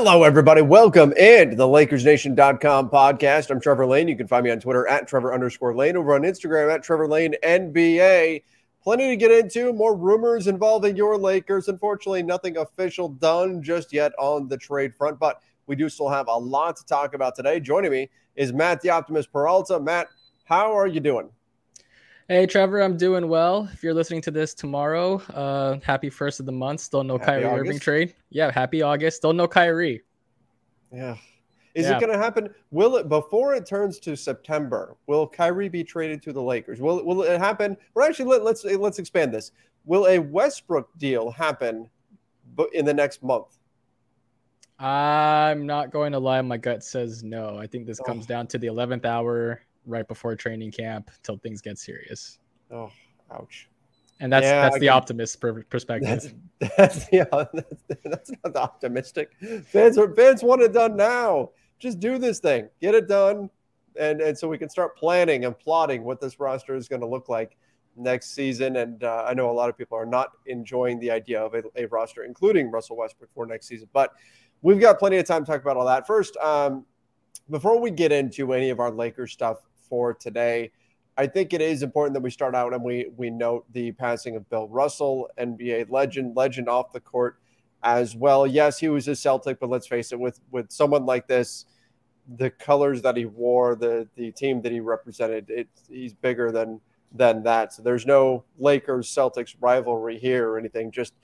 Hello, everybody. Welcome in to the LakersNation.com podcast. I'm Trevor Lane. You can find me on Twitter at Trevor underscore Lane, over on Instagram at Trevor Lane NBA. Plenty to get into, more rumors involving your Lakers. Unfortunately, nothing official done just yet on the trade front, but we do still have a lot to talk about today. Joining me is Matt the Optimist Peralta. Matt, how are you doing? Hey Trevor, I'm doing well. If you're listening to this tomorrow, uh, happy first of the month. Still no Happy Kyrie Irving trade. Yeah, happy August. Still no Kyrie. Yeah. Is Yeah. it going to happen? Will it before it turns to September? Will Kyrie be traded to the Lakers? Will will it happen? Or actually, let, let's let's expand this. Will a Westbrook deal happen, in the next month? I'm not going to lie. My gut says no. I think this comes Oh. down to the 11th hour right before training camp till things get serious. Oh, ouch. And that's Yeah, that's I the can- optimist perspective. That's that's yeah. That's, that's not optimistic. Fans are fans want it done now. Just do this thing, get it done, and and so we can start planning and plotting what this roster is going to look like next season. And uh, I know a lot of people are not enjoying the idea of a, a roster, including Russell Westbrook for next season. But we've got plenty of time to talk about all that. First, um, before we get into any of our Lakers stuff for today, I think it is important that we start out and we we note the passing of Bill Russell, NBA legend, legend off the court as well. Yes, he was a Celtic, but let's face it, with with someone like this, the colors that he wore, the the team that he represented, it he's bigger than than that. So there's no Lakers Celtics rivalry here or anything. Just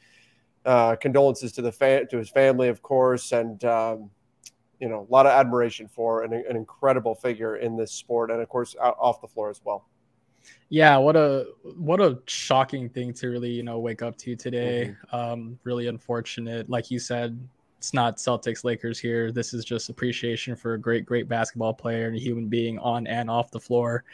uh, condolences to the fan to his family, of course, and um, you know a lot of admiration for an, an incredible figure in this sport, and of course out, off the floor as well. yeah, what a what a shocking thing to really, you know, wake up to today. Um, really unfortunate. Like you said, it's not Celtics Lakers here. This is just appreciation for a great, great basketball player and a human being on and off the floor.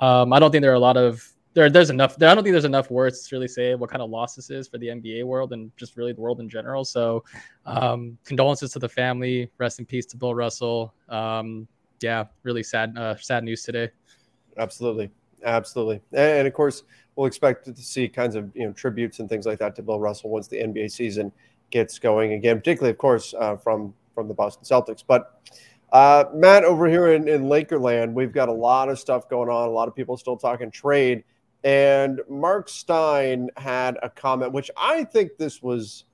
Um, I don't think there are a lot of there. There's enough. I don't think there's enough words to really say what kind of loss this is for the NBA world and just really the world in general. So, um, condolences to the family. Rest in peace to Bill Russell. Um, yeah, really sad, uh, sad news today. Absolutely, absolutely, and, and of course we'll expect to see kinds of you know tributes and things like that to Bill Russell once the NBA season gets going again, particularly of course uh, from from the Boston Celtics. But uh, Matt, over here in, in Lakerland, we've got a lot of stuff going on. A lot of people still talking trade, and Mark Stein had a comment, which I think this was.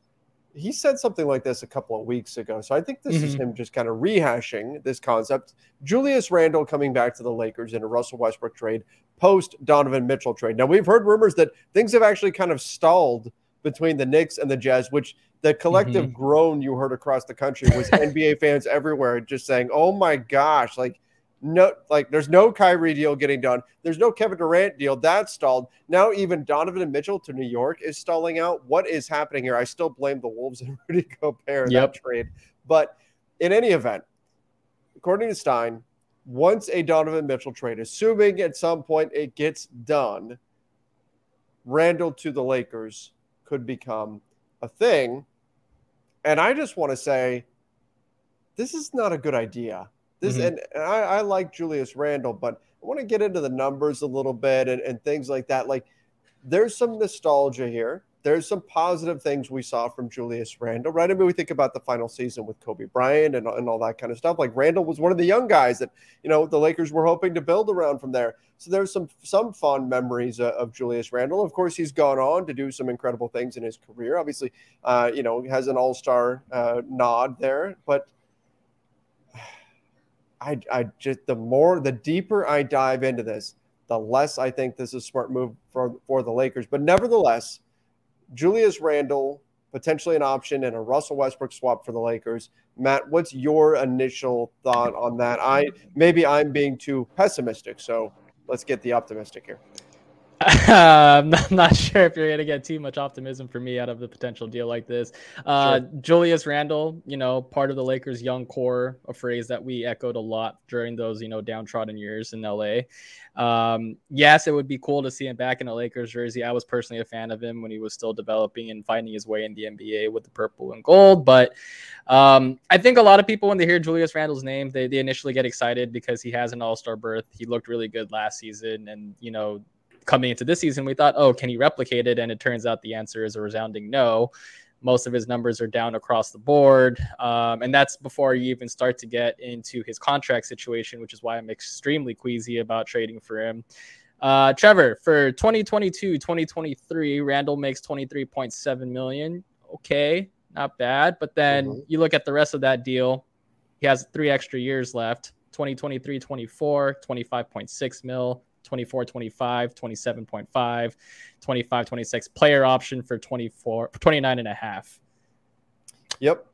He said something like this a couple of weeks ago. So I think this is Mhm. him just kind of rehashing this concept. Julius Randle coming back to the Lakers in a Russell Westbrook trade post Donovan Mitchell trade. Now we've heard rumors that things have actually kind of stalled between the Knicks and the Jazz, which the collective groan you heard across the country was NBA fans everywhere just saying, "Oh my gosh!" Like no, like there's no Kyrie deal getting done. There's no Kevin Durant deal that stalled. Now even Donovan and Mitchell to New York is stalling out. What is happening here? I still blame the Wolves and Rudy Gobert Yep. that trade. But in any event, according to Stein, once a Donovan Mitchell trade, assuming at some point it gets done, Randle to the Lakers could become a thing. And I just want to say, this is not a good idea. This mm-hmm. and, and I, I, like Julius Randle, but I want to get into the numbers a little bit and, and things like that. Like there's some nostalgia here there's some positive things we saw from Julius Randle, right? I mean, we think about the final season with Kobe Bryant and, and all that kind of stuff. Like Randle was one of the young guys that, you know, the Lakers were hoping to build around from there. So there's some some fond memories uh, of Julius Randle. Of course, he's gone on to do some incredible things in his career. Obviously, uh, you know, has an All Star uh, nod there, but. I, I just the more the deeper I dive into this, the less I think this is a smart move for for the Lakers. But nevertheless, Julius Randle, potentially an option, and a Russell Westbrook swap for the Lakers. Matt, what's your initial thought on that? I maybe I'm being too pessimistic, so let's get the optimistic here. I'm not, sure if you're going to get too much optimism for me out of the potential deal like this. Uh, sure. Julius Randle, you know, part of the Lakers' young core, a phrase that we echoed a lot during those, you know, downtrodden years in LA. Um, yes, it would be cool to see him back in a Lakers jersey. I was personally a fan of him when he was still developing and finding his way in the NBA with the purple and gold. But um, I think a lot of people, when they hear Julius Randle's name, they, they initially get excited because he has an all star berth. He looked really good last season. And, you know, coming into this season, we thought, oh, can he replicate it? And it turns out the answer is a resounding no. Most of his numbers are down across the board. Um, and that's before you even start to get into his contract situation, which is why I'm extremely queasy about trading for him. Uh, Trevor, for 2022 2023, Randle makes 23.7 million. Okay, not bad. But then mm-hmm. you look at the rest of that deal, he has three extra years left 2023 24, 25.6 mil, 24 25 27.5 25 26 player option for 24 29 and a half. Yep.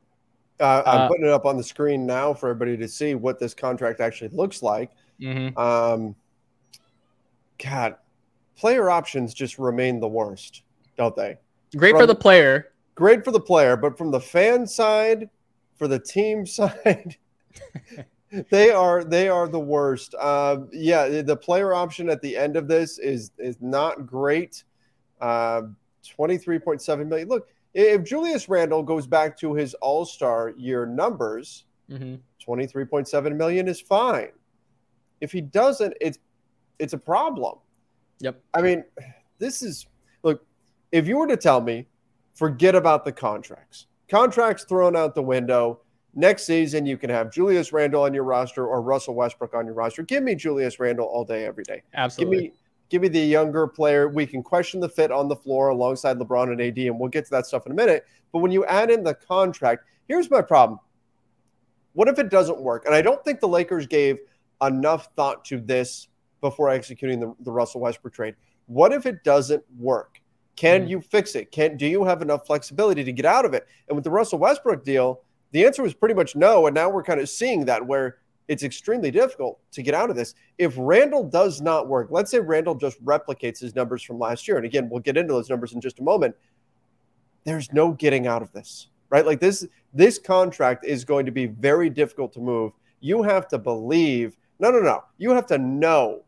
Uh, i'm uh, putting it up on the screen now for everybody to see what this contract actually looks like. Mm-hmm. um, god player options just remain the worst don't they? Great from, for the player. Great for the player but from the fan side for the team side they are they are the worst. Uh, yeah, the player option at the end of this is is not great. Uh, Twenty three point seven million. Look, if Julius Randle goes back to his All Star year numbers, mm-hmm. twenty three point seven million is fine. If he doesn't, it's it's a problem. Yep. I mean, this is look. If you were to tell me, forget about the contracts. Contracts thrown out the window Next season, you can have Julius Randle on your roster or Russell Westbrook on your roster. Give me Julius Randle all day, every day. Absolutely. Give me, give me the younger player. We can question the fit on the floor alongside LeBron and AD, and we'll get to that stuff in a minute. But when you add in the contract, here's my problem. What if it doesn't work? And I don't think the Lakers gave enough thought to this before executing the, the Russell Westbrook trade. What if it doesn't work? Can mm. you fix it? Can do you have enough flexibility to get out of it? And with the Russell Westbrook deal, the answer was pretty much no. And now we're kind of seeing that where it's extremely difficult to get out of this. If Randle does not work, let's say Randle just replicates his numbers from last year. And again, we'll get into those numbers in just a moment. There's no getting out of this, right? Like this, this contract is going to be very difficult to move. You have to believe, no, no, no. You have to know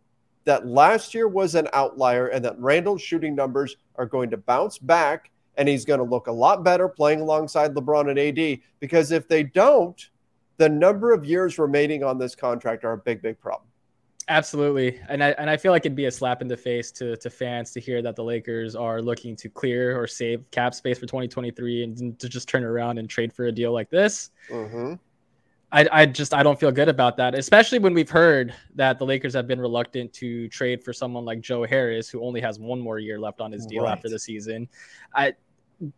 that last year was an outlier and that Randle's shooting numbers are going to bounce back and he's going to look a lot better playing alongside LeBron and AD because if they don't, the number of years remaining on this contract are a big, big problem. Absolutely, and I and I feel like it'd be a slap in the face to to fans to hear that the Lakers are looking to clear or save cap space for 2023 and to just turn around and trade for a deal like this. Mm-hmm. I, I just I don't feel good about that, especially when we've heard that the Lakers have been reluctant to trade for someone like Joe Harris, who only has one more year left on his deal right. after the season. I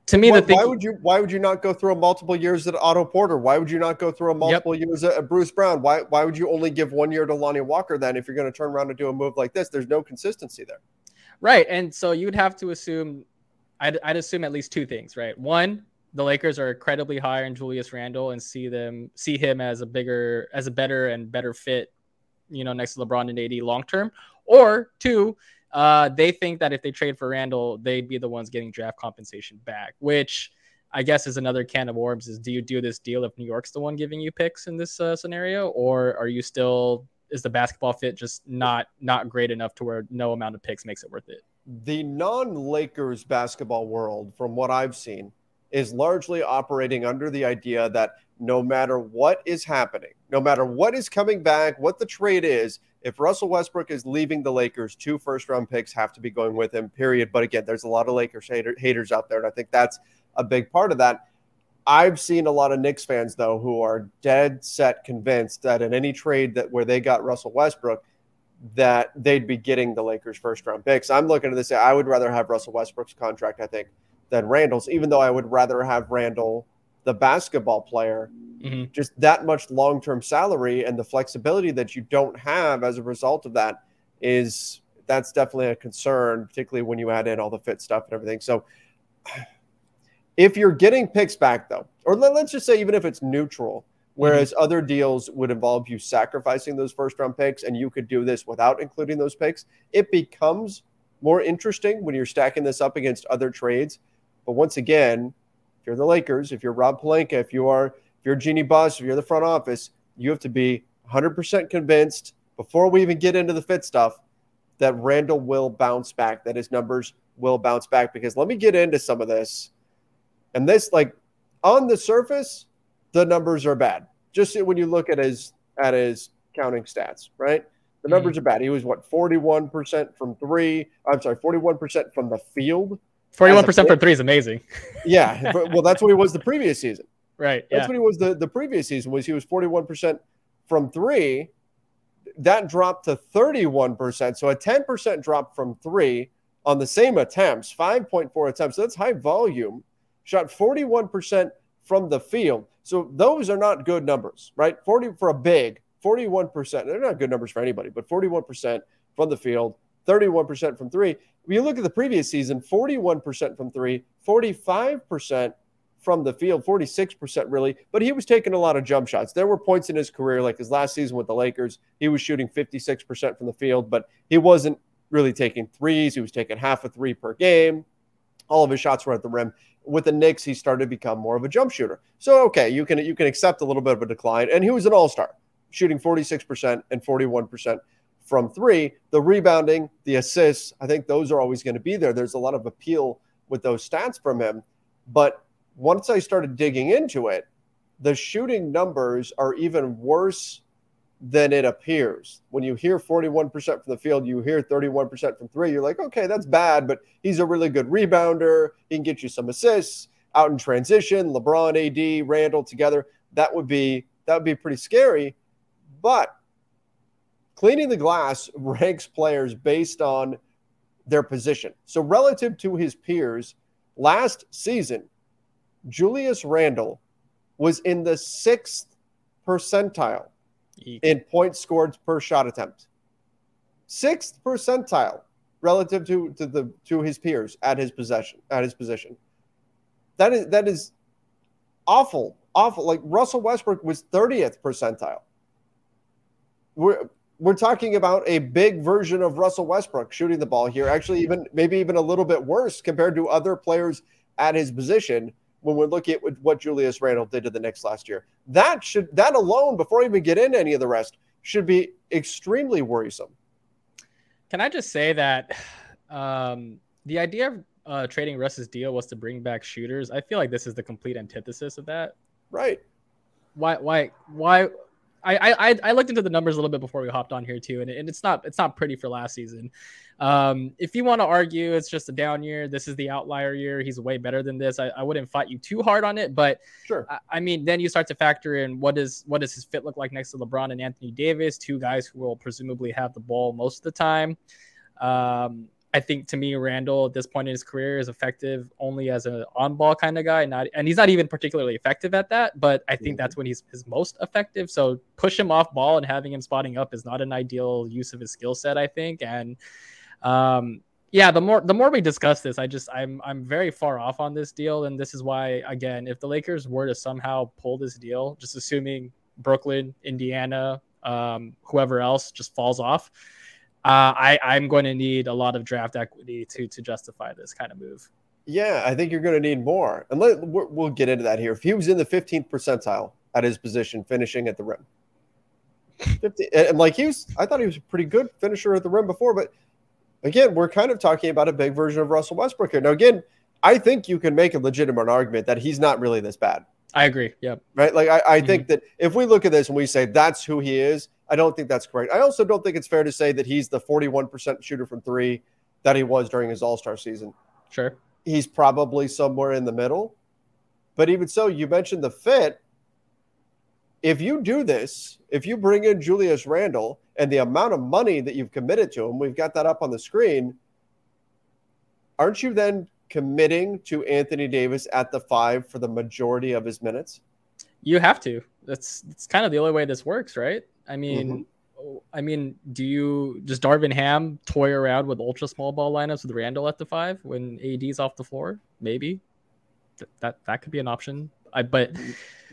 to me, why, the thing, why would you why would you not go through a multiple years at Otto Porter? Why would you not go through a multiple yep. years at Bruce Brown? Why why would you only give one year to Lonnie Walker then if you're going to turn around and do a move like this? There's no consistency there. Right, and so you'd have to assume, I'd, I'd assume at least two things, right? One, the Lakers are incredibly high on Julius Randle and see them see him as a bigger, as a better and better fit, you know, next to LeBron and AD long term. Or two, uh, they think that if they trade for Randle, they'd be the ones getting draft compensation back, which I guess is another can of worms. Is do you do this deal if New York's the one giving you picks in this uh, scenario, or are you still is the basketball fit just not not great enough to where no amount of picks makes it worth it? The non-Lakers basketball world, from what I've seen, is largely operating under the idea that no matter what is happening, no matter what is coming back, what the trade is, if Russell Westbrook is leaving the Lakers, two first round picks have to be going with him, period. But again, there's a lot of Lakers hater, haters out there. And I think that's a big part of that. I've seen a lot of Knicks fans, though, who are dead set convinced that in any trade that where they got Russell Westbrook, that they'd be getting the Lakers first round picks. I'm looking at this. I would rather have Russell Westbrook's contract, I think, than Randle's, even though I would rather have Randle, the basketball player, mm-hmm. just that much long term salary and the flexibility that you don't have as a result of that is that's definitely a concern, particularly when you add in all the fit stuff and everything. So if you're getting picks back though, or let, us just say even if it's neutral, whereas mm-hmm. other deals would involve you sacrificing those first round picks and you could do this without including those picks, it becomes more interesting when you're stacking this up against other trades. But once again, if you're the Lakers, if you're Rob Pelinka, if you are if you're Jeannie Buss, if you're the front office, you have to be 100% convinced before we even get into the fit stuff that Randle will bounce back, that his numbers will bounce back. Because let me get into some of this and this, like on the surface, the numbers are bad. Just when you look at his at his counting stats, right? The numbers mm-hmm. are bad. He was what 41% from three. I'm sorry, 41% from the field. 41% from three is amazing. yeah. well, that's what he was the previous season. Right. That's yeah. what he was the, the previous season was he was 41% from three. That dropped to 31%. So a 10% drop from three on the same attempts, 5.4 attempts. So that's high volume shot 41% from the field. So those are not good numbers, right? 40 for a big, 41%. They're not good numbers for anybody, but 41% from the field, 31% from three. When you look at the previous season, 41% from three, 45% from the field, 46% really, but he was taking a lot of jump shots. There were points in his career, like his last season with the Lakers, he was shooting 56% from the field, but he wasn't really taking threes. He was taking half a three per game. All of his shots were at the rim with the Knicks, he started to become more of a jump shooter. So okay, you can you can accept a little bit of a decline. And he was an all-star, shooting 46% and 41% from three. The rebounding, the assists, I think those are always going to be there. There's a lot of appeal with those stats from him. But once I started digging into it, the shooting numbers are even worse than it appears. When you hear 41% from the field, you hear 31% from three, you're like, okay, that's bad, but he's a really good rebounder. He can get you some assists out in transition, LeBron, AD, Randle together. That would be that would be pretty scary. But cleaning the glass ranks players based on their position. So relative to his peers, last season, Julius Randle was in the sixth percentile Eek. in points scored per shot attempt. Sixth percentile relative to, to the to his peers at his possession at his position. That is that is awful, awful. Like Russell Westbrook was 30th percentile. We're we're talking about a big version of Russell Westbrook shooting the ball here. Actually, even maybe even a little bit worse compared to other players at his position when we're looking at what Julius Randle did to the Knicks last year. That should that alone, before I even get into any of the rest, should be extremely worrisome. Can I just say that um, the idea of uh, trading Russ's deal was to bring back shooters? I feel like this is the complete antithesis of that. Right. Why? Why? Why? I, I I looked into the numbers a little bit before we hopped on here too, and, and it's not it's not pretty for last season. Um, if you want to argue it's just a down year, this is the outlier year. He's way better than this. I, I wouldn't fight you too hard on it, but sure. I, I, mean, then you start to factor in what is what does his fit look like next to LeBron and Anthony Davis, two guys who will presumably have the ball most of the time. Um, I think to me, Randle at this point in his career is effective only as an on-ball kind of guy, not and he's not even particularly effective at that. But I think mm-hmm. that's when he's his most effective. So push him off ball and having him spotting up is not an ideal use of his skill set, I think. And um, yeah, the more the more we discuss this, I just I'm I'm very far off on this deal, and this is why again, if the Lakers were to somehow pull this deal, just assuming Brooklyn, Indiana, um, whoever else just falls off uh, I, I'm going to need a lot of draft equity to to justify this kind of move. Yeah, I think you're going to need more. And let, we'll get into that here. If he was in the 15th percentile at his position, finishing at the rim, 50, and like he was, I thought he was a pretty good finisher at the rim before. But again, we're kind of talking about a big version of Russell Westbrook here. Now, again, I think you can make a legitimate argument that he's not really this bad. I agree. Yep. Right. Like I, I mm-hmm. think that if we look at this and we say that's who he is, I don't think that's correct. I also don't think it's fair to say that he's the 41% shooter from three that he was during his All Star season. Sure. He's probably somewhere in the middle. But even so, you mentioned the fit. If you do this, if you bring in Julius Randle and the amount of money that you've committed to him, we've got that up on the screen. Aren't you then committing to Anthony Davis at the five for the majority of his minutes? You have to. That's that's kind of the only way this works, right? I mean, mm-hmm. I mean, do you just Darvin Ham toy around with ultra small ball lineups with Randle at the five when AD's off the floor? Maybe Th- that that could be an option. I but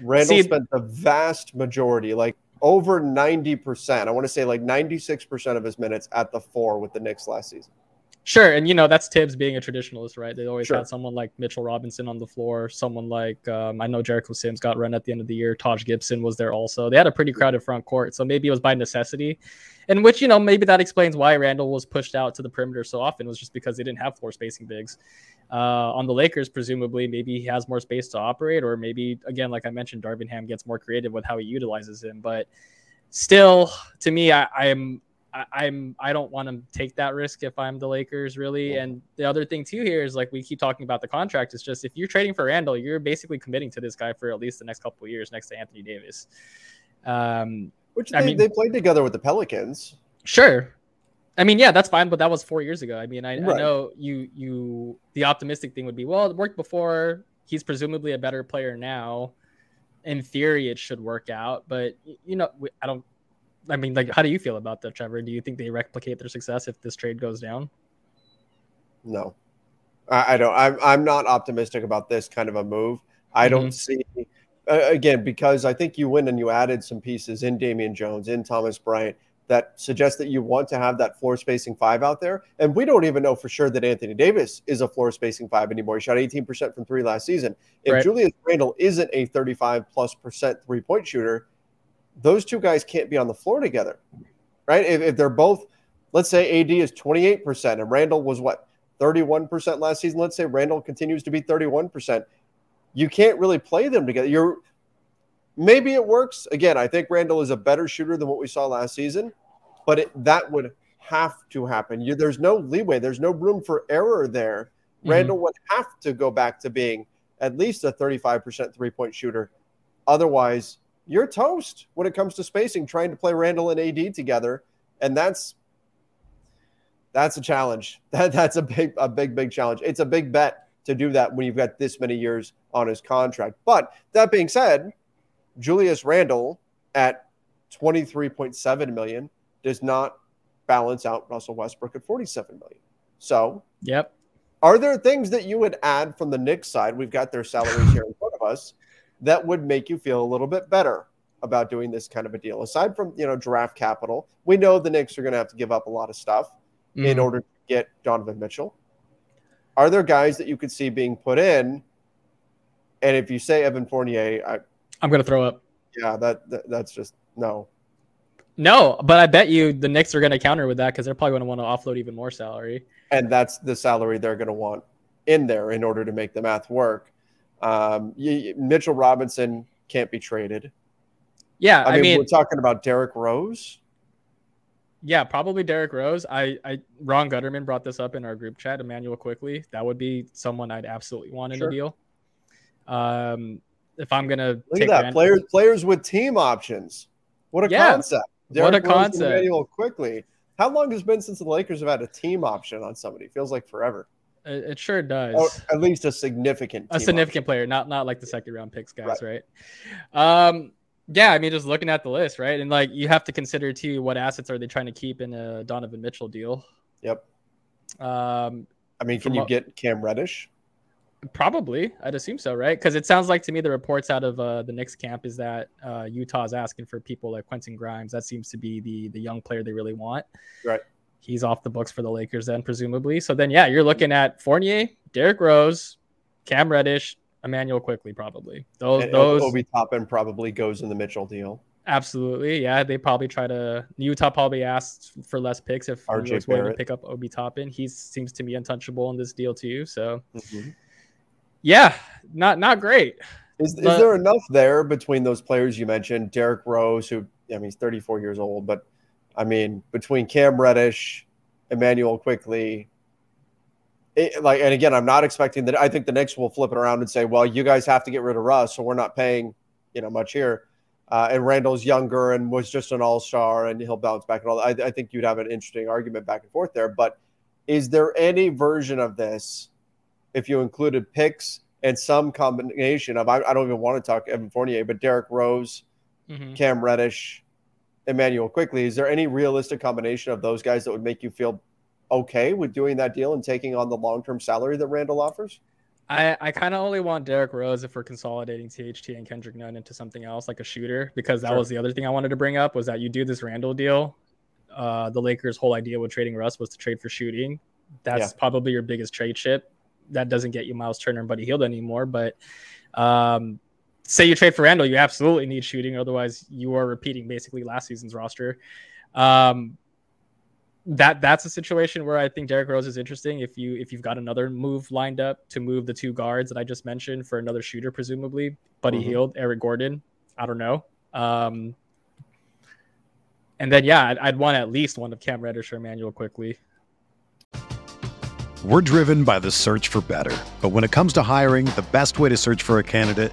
Randle see, spent the vast majority, like over ninety percent. I want to say like ninety six percent of his minutes at the four with the Knicks last season. Sure, and you know that's Tibbs being a traditionalist, right? They always sure. had someone like Mitchell Robinson on the floor, someone like um, I know Jericho Sims got run at the end of the year. Taj Gibson was there also. They had a pretty crowded front court, so maybe it was by necessity, and which you know maybe that explains why Randle was pushed out to the perimeter so often was just because they didn't have floor spacing bigs. Uh, on the Lakers, presumably, maybe he has more space to operate, or maybe again, like I mentioned, Darvin Ham gets more creative with how he utilizes him. But still, to me, I, I, am I don't want to take that risk if I'm the Lakers really. And the other thing too here is like we keep talking about the contract. It's just if you're trading for Randle, you're basically committing to this guy for at least the next couple of years next to Anthony Davis. Um, Which they, I mean, they played together with the Pelicans. Sure. I mean, yeah, that's fine, but that was four years ago. I mean, I, right. I know you you the optimistic thing would be well, it worked before. He's presumably a better player now. In theory, it should work out, but you know, I don't I mean, like, how do you feel about that, Trevor? Do you think they replicate their success if this trade goes down? No, I, I don't. I'm I'm not optimistic about this kind of a move. I mm-hmm. don't see uh, again because I think you win and you added some pieces in Damian Jones, in Thomas Bryant that suggest that you want to have that floor spacing five out there. And we don't even know for sure that Anthony Davis is a floor spacing five anymore. He shot 18% from three last season. If right. Julius Randle isn't a 35 plus percent three point shooter, those two guys can't be on the floor together, right? If, if they're both, let's say AD is 28% and Randle was what, 31% last season. Let's say Randle continues to be 31%. You can't really play them together. You're maybe it works. Again, I think Randle is a better shooter than what we saw last season, but it, that would have to happen. You, there's no leeway, there's no room for error there. Mm-hmm. Randle would have to go back to being at least a 35% three point shooter. Otherwise, you're toast when it comes to spacing, trying to play Randle and AD together. And that's that's a challenge. That that's a big, a big, big challenge. It's a big bet to do that when you've got this many years on his contract. But that being said, Julius Randle at 23.7 million does not balance out Russell Westbrook at 47 million. So, yep. Are there things that you would add from the Knicks side? We've got their salaries here in front of us that would make you feel a little bit better about doing this kind of a deal. Aside from, you know, draft capital, we know the Knicks are going to have to give up a lot of stuff mm. in order to get Donovan Mitchell. Are there guys that you could see being put in? And if you say Evan Fournier, I, I'm going to throw up. Yeah, that, that that's just no. No, but I bet you the Knicks are going to counter with that because they're probably going to want to offload even more salary. And that's the salary they're going to want in there in order to make the math work. Um, you, Mitchell Robinson can't be traded. Yeah, I, I mean, mean, we're talking about Derrick Rose. Yeah, probably Derrick Rose. I, I, Ron Gutterman brought this up in our group chat. Immanuel Quickley, that would be someone I'd absolutely want in sure. a deal. Um, if I'm gonna look at that players, players with team options. What a yeah, concept! Derrick what a Rose concept! Immanuel Quickley. How long has it been since the Lakers have had a team option on somebody? Feels like forever. It, it sure does. Or at least a significant, a significant option. player, not not like the second round picks guys, right. right? Um, yeah, I mean, just looking at the list, right, and like you have to consider too, what assets are they trying to keep in a Donovan Mitchell deal? Yep. Um, I mean, can you get Cam Reddish? Probably, I'd assume so, right? Because it sounds like to me the reports out of uh, the Knicks camp is that uh, Utah's asking for people like Quentin Grimes. That seems to be the the young player they really want. Right he's off the books for the Lakers then presumably. So then yeah, you're looking at Fournier, Derrick Rose, Cam Reddish, Immanuel Quickley, probably. Those and those Obi Toppin probably goes in the Mitchell deal. Absolutely, yeah. They probably try to Utah probably asked for less picks if RJ was willing to pick up Obi Toppin. He seems to be untouchable in this deal too. So, mm-hmm. Yeah, not not great. Is, but, is there enough there between those players you mentioned, Derrick Rose, who I mean he's 34 years old, but I mean between Cam Reddish, Immanuel Quickley, it, like, and again, I'm not expecting that. I think the Knicks will flip it around and say, "Well, you guys have to get rid of Russ, so we're not paying, you know, much here." Uh, and Randle's younger and was just an All Star, and he'll bounce back and all. I, I think you'd have an interesting argument back and forth there. But is there any version of this, if you included picks and some combination of, I, I don't even want to talk Evan Fournier, but Derrick Rose, mm-hmm. Cam Reddish, Immanuel Quickley. is there any realistic combination of those guys that would make you feel okay with doing that deal and taking on the long term salary that Randle offers? I, I kind of only want Derrick Rose if we're consolidating THT and Kendrick Nunn into something else like a shooter because that sure. was the other thing I wanted to bring up was that you do this Randle deal. Uh, the Lakers' whole idea with trading Russ was to trade for shooting. That's yeah. probably your biggest trade ship. That doesn't get you Miles Turner and Buddy Hield anymore. But um, say you trade for Randle, you absolutely need shooting. Otherwise, you are repeating basically last season's roster. Um, that that's a situation where I think Derrick Rose is interesting. If you if you've got another move lined up to move the two guards that I just mentioned for another shooter, presumably Buddy mm-hmm. Hield, Eric Gordon, I don't know. Um, and then yeah, I'd, I'd, want at least one of Cam Reddish or Immanuel Quickley. We're driven by the search for better, but when it comes to hiring, the best way to search for a candidate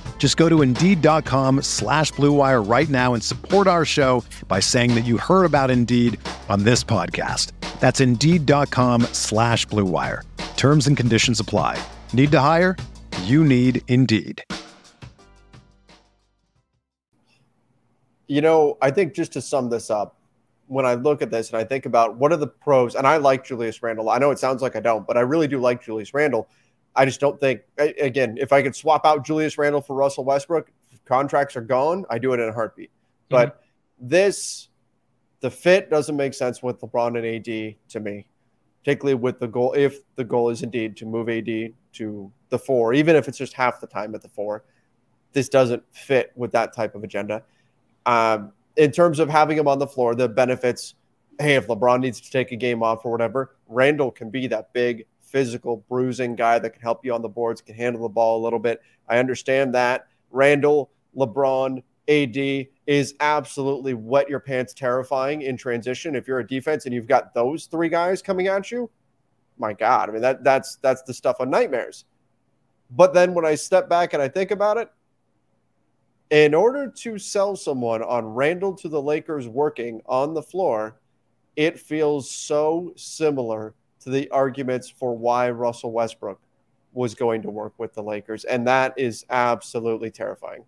Just go to Indeed.com slash BlueWire right now and support our show by saying that you heard about Indeed on this podcast. That's Indeed.com slash BlueWire. Terms and conditions apply. Need to hire? You need Indeed. you know, I think just to sum this up, when I look at this and I think about what are the pros, and I like Julius Randle. I know it sounds like I don't, but I really do like Julius Randle. I just don't think, again, if I could swap out Julius Randle for Russell Westbrook, contracts are gone. I do it in a heartbeat. Mm-hmm. But this, the fit doesn't make sense with LeBron and AD to me, particularly with the goal. If the goal is indeed to move AD to the four, even if it's just half the time at the four, this doesn't fit with that type of agenda. Um, in terms of having him on the floor, the benefits hey, if LeBron needs to take a game off or whatever, Randle can be that big, physical, bruising guy that can help you on the boards, can handle the ball a little bit. I understand that. Randle, LeBron, AD is absolutely wet your pants terrifying in transition. If you're a defense and you've got those three guys coming at you, my God, I mean that that's that's the stuff of nightmares. But then when I step back and I think about it, in order to sell someone on Randle to the Lakers working on the floor, it feels so similar to the arguments for why Russell Westbrook was going to work with the Lakers. And that is absolutely terrifying.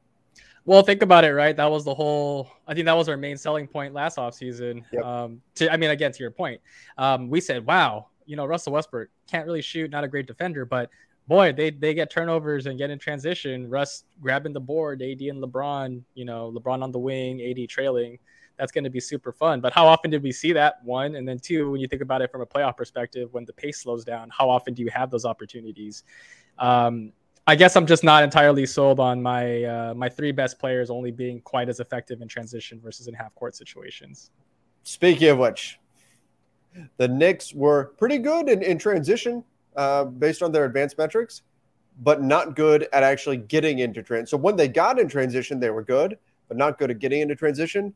Well, think about it, right? That was the whole. I think that was our main selling point last offseason. Yep. Um, to, I mean, again, to your point, um, we said, "Wow, you know, Russell Westbrook can't really shoot, not a great defender, but boy, they they get turnovers and get in transition. Russ grabbing the board, AD and LeBron, you know, LeBron on the wing, AD trailing. That's going to be super fun. But how often did we see that? One, and then two, when you think about it from a playoff perspective, when the pace slows down, how often do you have those opportunities? Um, I guess I'm just not entirely sold on my uh, my three best players only being quite as effective in transition versus in half court situations. Speaking of which, the Knicks were pretty good in, in transition uh, based on their advanced metrics, but not good at actually getting into transition. So when they got in transition, they were good, but not good at getting into transition.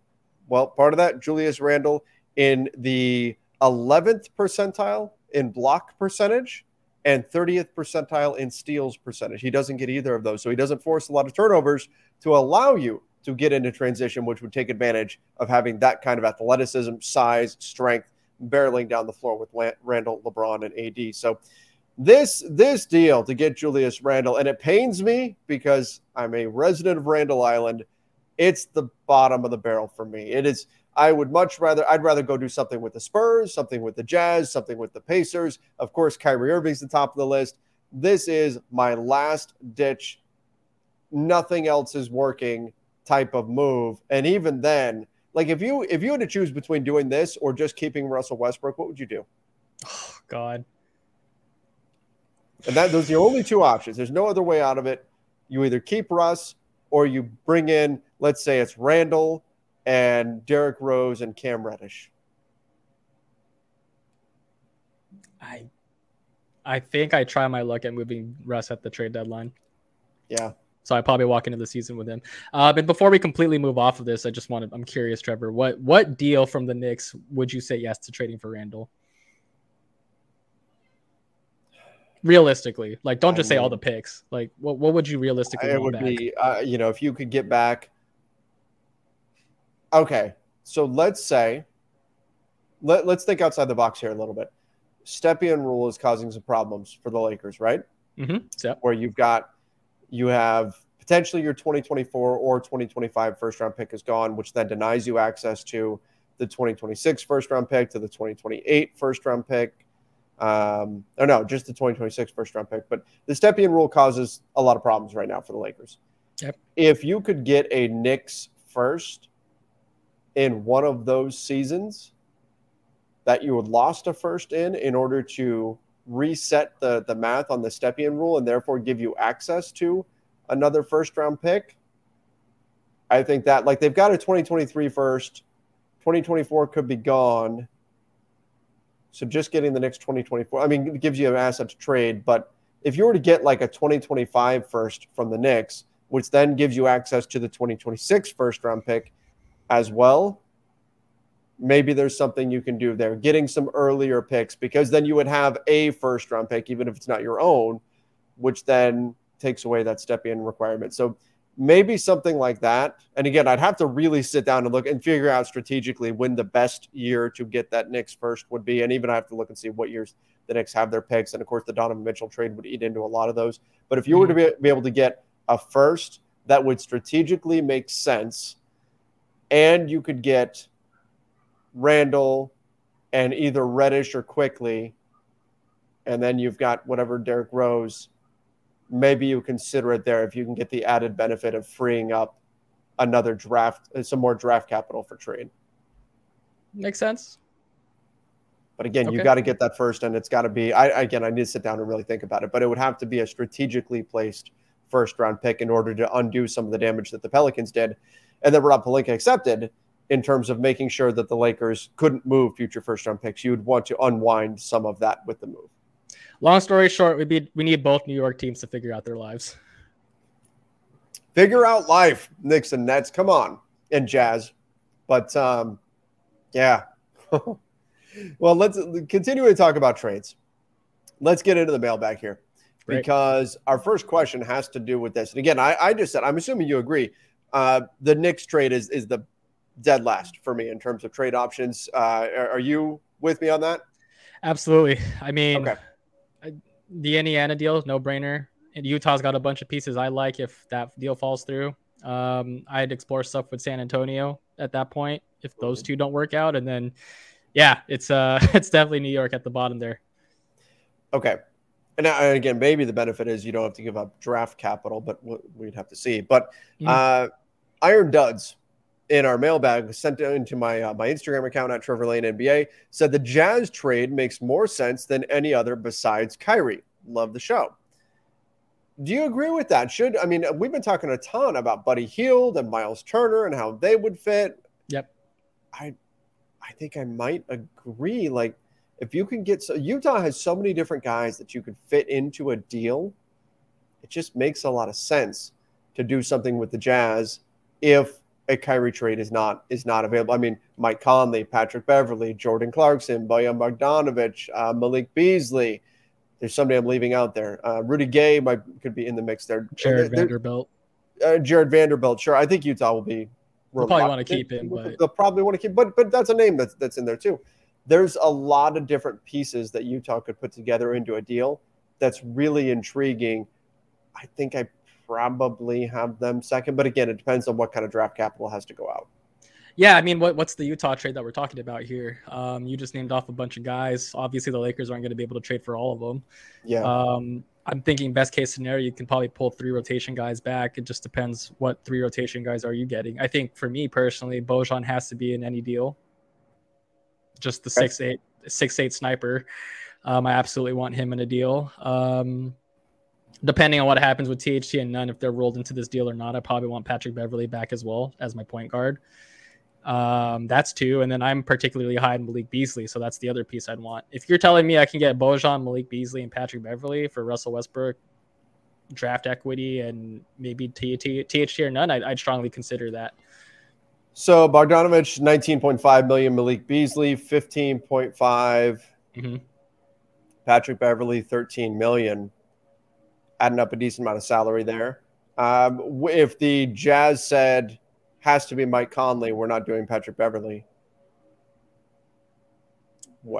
Well, part of that, Julius Randle in the 11th percentile in block percentage and 30th percentile in steals percentage. He doesn't get either of those. So he doesn't force a lot of turnovers to allow you to get into transition, which would take advantage of having that kind of athleticism, size, strength, barreling down the floor with Randle, LeBron, and AD. So this this deal to get Julius Randle, and it pains me because I'm a resident of Randall Island. It's the bottom of the barrel for me. It is. I would much rather. I'd rather go do something with the Spurs, something with the Jazz, something with the Pacers. Of course, Kyrie Irving's the top of the list. This is my last ditch. Nothing else is working type of move, and even then, like if you if you had to choose between doing this or just keeping Russell Westbrook, what would you do? Oh, God. And that those are the only two options. There's no other way out of it. You either keep Russ or you bring in, let's say it's Randle and Derrick Rose and Cam Reddish. I I think I try my luck at moving Russ at the trade deadline. Yeah. So I probably walk into the season with him. Uh, but before we completely move off of this, I just wanted I'm curious, Trevor, what what deal from the Knicks would you say yes to trading for Randle? Realistically like don't just I say all the picks like what, what would you realistically it would back? be uh, you know if you could get back okay so let's say let, let's think outside the box here a little bit Stepien rule is causing some problems for the lakers right mm-hmm. so. where you've got you have potentially your 2024 or 2025 first round pick is gone which then denies you access to the 2026 first round pick to the 2028 first round pick um, or no, just the 2026 first round pick. But the Stepien rule causes a lot of problems right now for the Lakers. Yep. If you could get a Knicks first in one of those seasons that you had lost a first in, in order to reset the, the math on the Stepien rule and therefore give you access to another first round pick, I think that like they've got a 2023 first, 2024 could be gone so just getting the next 2024, I mean, it gives you an asset to trade. But if you were to get like a 2025 first from the Knicks, which then gives you access to the 2026 first round pick as well, maybe there's something you can do there. Getting some earlier picks because then you would have a first round pick, even if it's not your own, which then takes away that Stepien requirement. So maybe something like that. And again, I'd have to really sit down and look and figure out strategically when the best year to get that Knicks first would be. And even I have to look and see what years the Knicks have their picks. And of course, the Donovan Mitchell trade would eat into a lot of those. But if you were to mm-hmm. be, be able to get a first that would strategically make sense, and you could get Randle and either Reddish or Quickley, and then you've got whatever Derrick Rose maybe you consider it there if you can get the added benefit of freeing up another draft, uh, some more draft capital for trade. Makes sense. But again, okay. you got to get that first, and it's got to be. I again, I need to sit down and really think about it. But it would have to be a strategically placed first round pick in order to undo some of the damage that the Pelicans did, and that Rob Pelinka accepted in terms of making sure that the Lakers couldn't move future first round picks. You would want to unwind some of that with the move. Long story short, we be, we need both New York teams to figure out their lives. Figure out life, Knicks and Nets. Come on, and Jazz. But um, yeah. well, let's continue to talk about trades. Let's get into the mailbag here Great. because our first question has to do with this. And again, I, I just said, I'm assuming you agree. Uh, the Knicks trade is is the dead last for me in terms of trade options. Uh, are, are you with me on that? Absolutely. I mean, okay the Indiana deal, no brainer. And Utah's got a bunch of pieces I like if that deal falls through. Um, I'd explore stuff with San Antonio at that point if those two don't work out, and then yeah, it's uh it's definitely New York at the bottom there. Okay, and, now, again, maybe the benefit is you don't have to give up draft capital, but we'd have to see. But mm. uh, Iron Duds in our mailbag sent into my uh, my Instagram account at Trevor Lane NBA said the Jazz trade makes more sense than any other besides Kyrie. Love the show. Do you agree with that? Should I mean we've been talking a ton about Buddy Hield and Miles Turner and how they would fit. Yep. I I think I might agree. Like if you can get so Utah has so many different guys that you could fit into a deal, it just makes a lot of sense to do something with the Jazz if a Kyrie trade is not is not available. I mean, Mike Conley, Patrick Beverley, Jordan Clarkson, Bojan Bogdanovic, uh, Malik Beasley. There's somebody I'm leaving out there. Uh, Rudy Gay might could be in the mix there. Jarred Vanderbilt. Uh, Jarred Vanderbilt. Sure, I think Utah will be. They'll probably want to keep him, but they'll probably want to keep. But but that's a name that's that's in there too. There's a lot of different pieces that Utah could put together into a deal. that's really intriguing. I think I probably have them second, but again, it depends on what kind of draft capital has to go out. Yeah, I mean, what, what's the Utah trade that we're talking about here? Um, you just named off a bunch of guys. Obviously, the Lakers aren't going to be able to trade for all of them. Yeah. Um, I'm thinking best case scenario, you can probably pull three rotation guys back. It just depends what three rotation guys are you getting. I think for me personally, Bojan has to be in any deal. Just the six eight six eight sniper. Um, I absolutely want him in a deal. Um, depending on what happens with THT and Nunn, if they're rolled into this deal or not, I probably want Patrick Beverley back as well as my point guard. Um, that's two. And then I'm particularly high in Malik Beasley. So that's the other piece I'd want. If you're telling me I can get Bojan, Malik Beasley, and Patrick Beverley for Russell Westbrook draft equity and maybe THT or Nunn, I'd, I'd strongly consider that. So Bogdanovich, 19.5 million, Malik Beasley, 15.5, mm-hmm. Patrick Beverley, 13 million, adding up a decent amount of salary there. Um, if the Jazz said, has to be Mike Conley. We're not doing Patrick Beverley.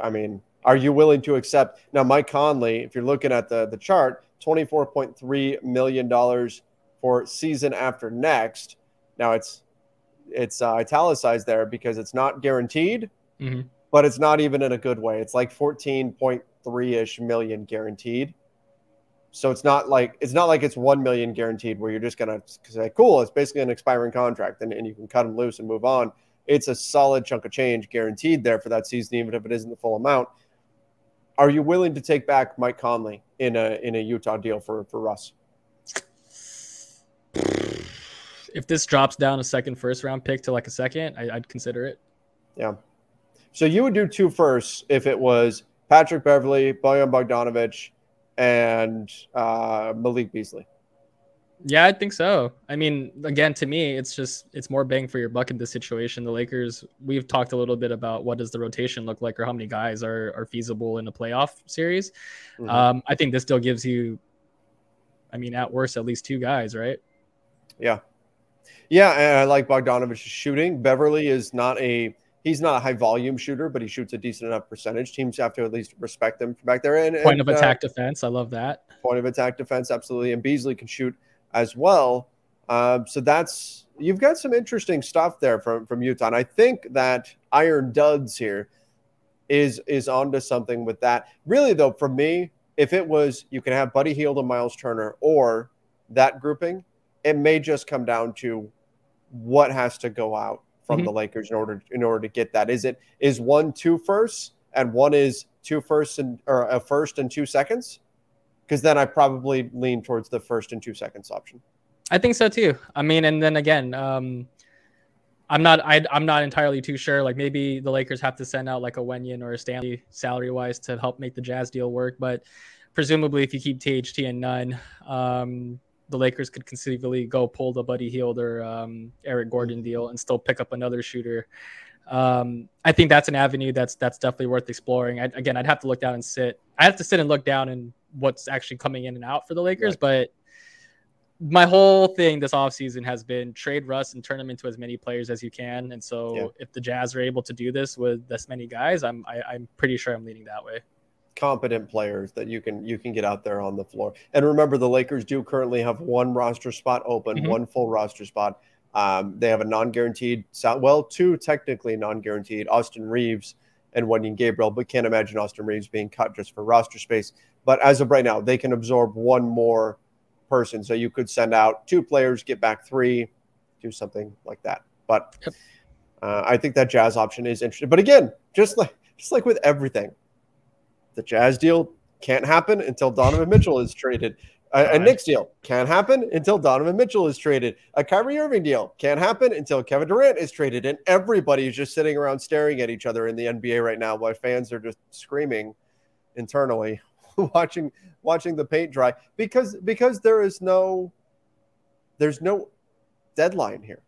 I mean, are you willing to accept now Mike Conley? If you're looking at the the chart, twenty four point three million dollars for season after next. Now it's it's uh, italicized there because it's not guaranteed, mm-hmm. but it's not even in a good way. It's like fourteen point three ish million guaranteed. So it's not like it's not like it's one million guaranteed where you're just gonna say, cool, it's basically an expiring contract and, and you can cut them loose and move on. It's a solid chunk of change guaranteed there for that season, even if it isn't the full amount. Are you willing to take back Mike Conley in a in a Utah deal for for Russ? If this drops down a second first round pick to like a second, I, would consider it. Yeah. So you would do two firsts if it was Patrick Beverley, Bojan Bogdanovich, and uh, Malik Beasley. Yeah, I think so. I mean, again, to me, it's just it's more bang for your buck in this situation. The Lakers, we've talked a little bit about what does the rotation look like or how many guys are are feasible in a playoff series. Mm-hmm. Um, I think this still gives you, I mean, at worst, at least two guys, right? Yeah, yeah, and I like Bogdanovich's shooting. Beverley is not a he's not a high volume shooter, but he shoots a decent enough percentage. Teams have to at least respect him from back there. And point and, of attack uh, defense, I love that. Point of attack defense, absolutely. And Beasley can shoot as well. Um, so that's you've got some interesting stuff there from from Utah. And I think that Iron Duds here is is onto something with that. Really though, for me, if it was you can have Buddy Hield and Miles Turner or that grouping, it may just come down to what has to go out from mm-hmm. the Lakers in order in order to get that? Is it is one two firsts and one is two firsts and or a first and two seconds? Because then I probably lean towards the first and two seconds option. I think so too. I mean, and then again, um, I'm not I, am not entirely too sure. Like maybe the Lakers have to send out like a Wenyen or a Stanley salary wise to help make the Jazz deal work. But presumably, if you keep THT and Nunn, um, the Lakers could conceivably go pull the Buddy Hield or um, Eric Gordon deal and still pick up another shooter. Um, I think that's an avenue that's that's definitely worth exploring. I, again, I'd have to look down and sit. I have to sit and look down and what's actually coming in and out for the Lakers. Right. But my whole thing this offseason has been trade Russ and turn him into as many players as you can. And so yeah. if the Jazz are able to do this with this many guys, I'm I, am i am pretty sure I'm leaning that way competent players that you can you can get out there on the floor. And remember, the Lakers do currently have one roster spot open, mm-hmm. one full roster spot. Um, they have a non-guaranteed, well, two technically non-guaranteed, Austin Reaves and Wenyen Gabriel, but can't imagine Austin Reaves being cut just for roster space. But as of right now, they can absorb one more person, so you could send out two players, get back three, do something like that. But uh, I think that Jazz option is interesting. But again, just like just like with everything, the Jazz deal can't happen until Donovan Mitchell is traded. A, a Knicks deal can't happen until Donovan Mitchell is traded. A Kyrie Irving deal can't happen until Kevin Durant is traded. And everybody is just sitting around staring at each other in the NBA right now while fans are just screaming internally, watching watching the paint dry because because there is no there's no deadline here.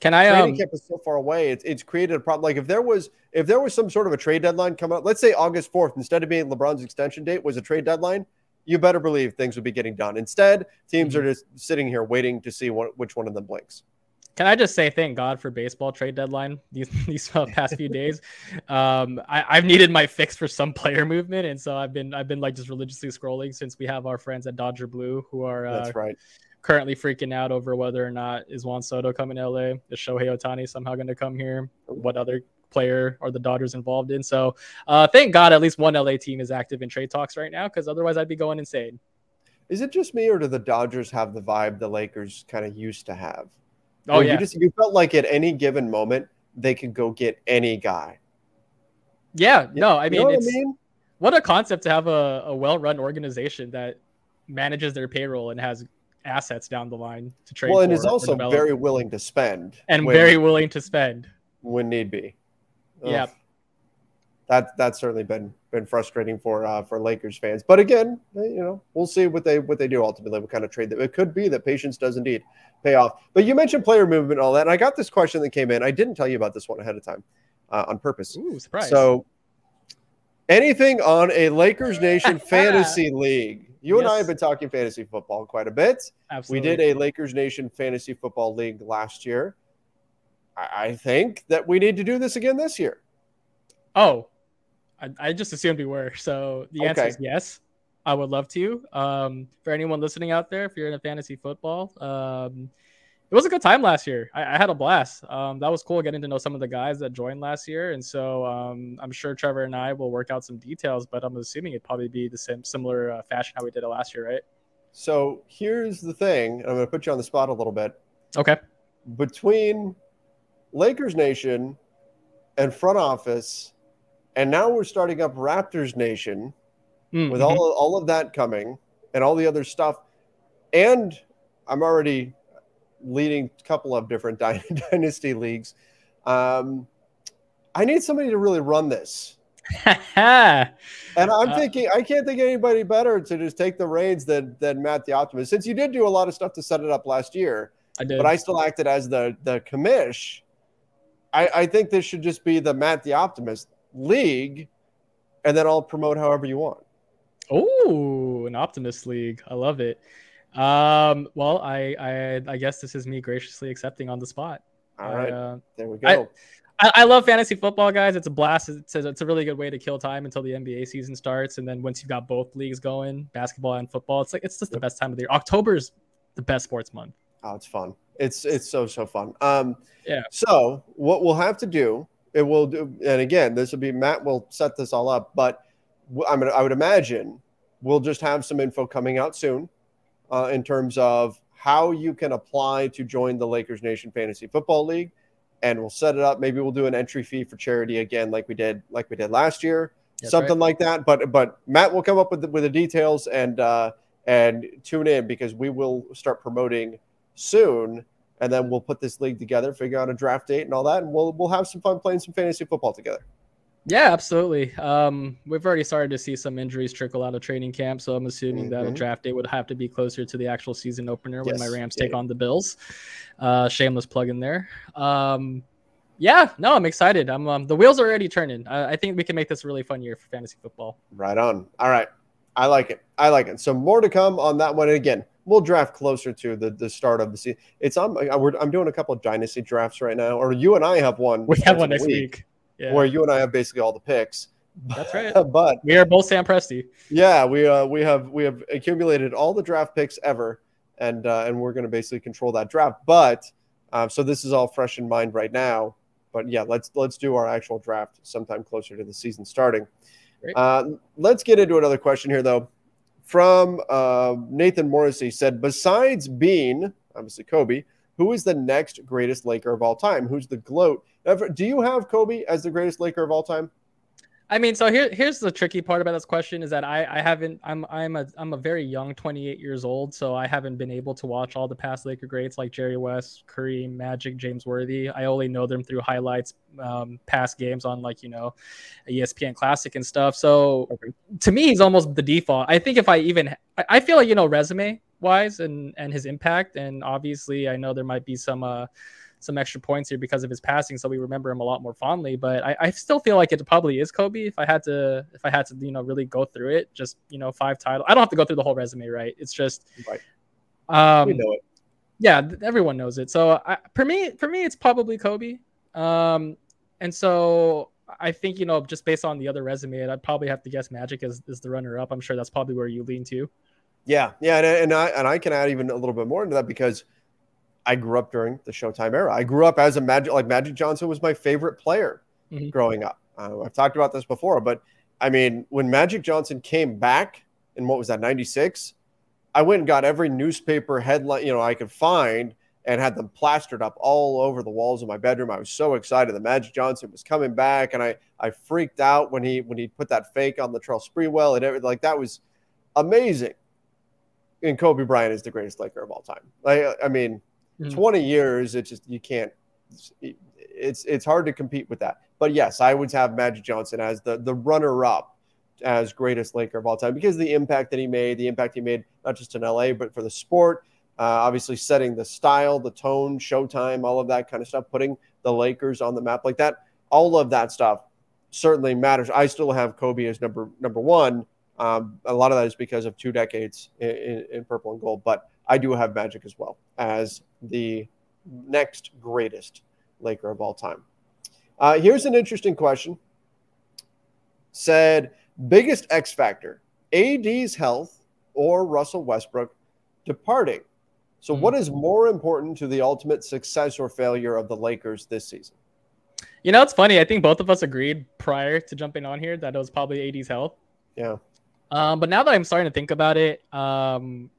Can I? Training um, camp is so far away. It's it's created a problem. Like if there was if there was some sort of a trade deadline coming up, let's say August fourth, instead of being LeBron's extension date was a trade deadline, you better believe things would be getting done. Instead, teams mm-hmm. are just sitting here waiting to see what, which one of them blinks. can I just say thank God for baseball trade deadline these these uh, past few days. Um, I, I've needed my fix for some player movement, and so I've been I've been like just religiously scrolling since we have our friends at Dodger Blue who are uh, That's right. Currently freaking out over whether or not is Juan Soto coming to LA, is Shohei Ohtani somehow going to come here, what other player are the Dodgers involved in. So uh, thank God at least one LA team is active in trade talks right now, because otherwise I'd be going insane. Is it just me, or do the Dodgers have the vibe the Lakers kind of used to have? Oh yeah, you just you felt like at any given moment they could go get any guy. yeah. No, I You mean know what I mean? what a concept to have a, a well-run organization that manages their payroll and has assets down the line to trade. Well, and is also very willing to spend and when, very willing to spend. when need be. Ugh. Yeah. that that's certainly been been frustrating for uh, for Lakers fans. But again, eh, you know, we'll see what they what they do ultimately. What kind of trade that it could be that patience does indeed pay off. But you mentioned player movement and all that, and I got this question that came in. I didn't tell you about this one ahead of time uh, on purpose. Ooh, surprise! So, anything on a Lakers Nation fantasy league? You and I have been talking fantasy football quite a bit. Absolutely. We did a Lakers Nation fantasy football league last year. I, I think that we need to do this again this year. Oh, I, I just assumed we were. So the answer Okay. is yes. I would love to. Um, for anyone listening out there, if you're into fantasy football, um, it was a good time last year. I, I had a blast. Um, that was cool getting to know some of the guys that joined last year, and so um, I'm sure Trevor and I will work out some details. But I'm assuming it'd probably be the same similar uh, fashion how we did it last year, right? So here's the thing. and I'm going to put you on the spot a little bit. Okay. Between Lakers Nation and front office, and now we're starting up Raptors Nation Mm, with all all of that coming and all the other stuff. And I'm already leading a couple of different dynasty leagues. Um, I need somebody to really run this. And I'm Uh, thinking I can't think of anybody better to just take the reins than than Matt the Optimist. Since you did do a lot of stuff to set it up last year, I did. but I still acted as the the commish. I, I think this should just be the Matt the Optimist league, and then I'll promote however you want. Oh, an optimist league. I love it. Um, well, I, I I guess this is me graciously accepting on the spot. All right, uh, there we go. I- I, I love fantasy football, guys. It's a blast. It's a, it's a really good way to kill time until the NBA season starts, and then once you've got both leagues going, basketball and football, it's like it's just the best time of the year. October's the best sports month. Oh, it's fun. It's it's so so fun. Um, Yeah. So what we'll have to do, it will do, and again, this will be Matt will set this all up, but I'm gonna, I would imagine we'll just have some info coming out soon, uh, in terms of how you can apply to join the Lakers Nation Fantasy Football League, and we'll set it up. Maybe we'll do an entry fee for charity again, like we did like we did last year, That's something right. like that. But but Matt will come up with the, with the details and uh, and tune in because we will start promoting soon, and then we'll put this league together, figure out a draft date and all that, and we'll we'll have some fun playing some fantasy football together. Yeah, absolutely. Um, we've already started to see some injuries trickle out of training camp, so I'm assuming that a Mhm. draft day would have to be closer to the actual season opener when my Rams take yeah. on the Bills. Uh, shameless plug in there. Um, yeah, no, I'm excited. I'm um, the wheels are already turning. I, I think we can make this a really fun year for fantasy football. Right on. All right, I like it. I like it. So more to come on that one. And again, we'll draft closer to the the start of the season. It's on. I- we're- I'm doing a couple of dynasty drafts right now, or you and I have one. We have one next week. Yeah, where you and I have basically all the picks. that's right. but We are both Sam Presti. Yeah, we uh, we have we have accumulated all the draft picks ever, and uh, and we're going to basically control that draft. But um, so this is all fresh in mind right now. But yeah, let's let's do our actual draft sometime closer to the season starting. Uh, let's get into another question here though, from uh, Nathan Morrissey said, besides Bean, obviously Kobe, who is the next greatest Laker of all time? Who's the gloat? Ever, do you have Kobe as the greatest Laker of all time? I mean, so here here's the tricky part about this question is that I I haven't I'm I'm a I'm a very young 28 years old, so I haven't been able to watch all the past Laker greats like Jerry West, Curry, Magic, James Worthy. I only know them through highlights, um, past games on like you know, ESPN Classic and stuff. So to me, he's almost the default. I think if I even I, I feel like you know resume wise and and his impact, and obviously I know there might be some uh some extra points here because of his passing, so we remember him a lot more fondly. But I, I still feel like it probably is Kobe if I had to if I had to you know really go through it. Just you know five title. I don't have to go through the whole resume, right? It's just Right. um, we know it. Yeah, everyone knows it. So I, for me, for me, it's probably Kobe. Um, and so I think you know, just based on the other resume, I'd probably have to guess Magic is, is the runner up. I'm sure that's probably where you lean to. Yeah, yeah, and, and I and I can add even a little bit more into that because I grew up during the Showtime era. I grew up as a Magic, like Magic Johnson was my favorite player mm-hmm. growing up. Uh, I've talked about this before, but I mean, when Magic Johnson came back in what was that, 96, I went and got every newspaper headline, you know, I could find and had them plastered up all over the walls of my bedroom. I was so excited that Magic Johnson was coming back, and I I freaked out when he when he put that fake on the Latrell Sprewell and everything. Like that was amazing. And Kobe Bryant is the greatest Laker of all time. I I mean, mm-hmm. 20 years, it just you can't. It's it's hard to compete with that. But yes, I would have Magic Johnson as the the runner up as greatest Laker of all time because the impact that he made, the impact he made not just in LA but for the sport. Uh, obviously, setting the style, the tone, Showtime, all of that kind of stuff, putting the Lakers on the map like that. All of that stuff certainly matters. I still have Kobe as number number one. Um, a lot of that is because of two decades in, in, in purple and gold, but I do have Magic as well as the next greatest Laker of all time. Uh, here's an interesting question. Said biggest X factor, AD's health or Russell Westbrook departing. So, what is more important to the ultimate success or failure of the Lakers this season? You know, it's funny. I think both of us agreed prior to jumping on here that it was probably AD's health. Yeah. Um, but now that I'm starting to think about it, um,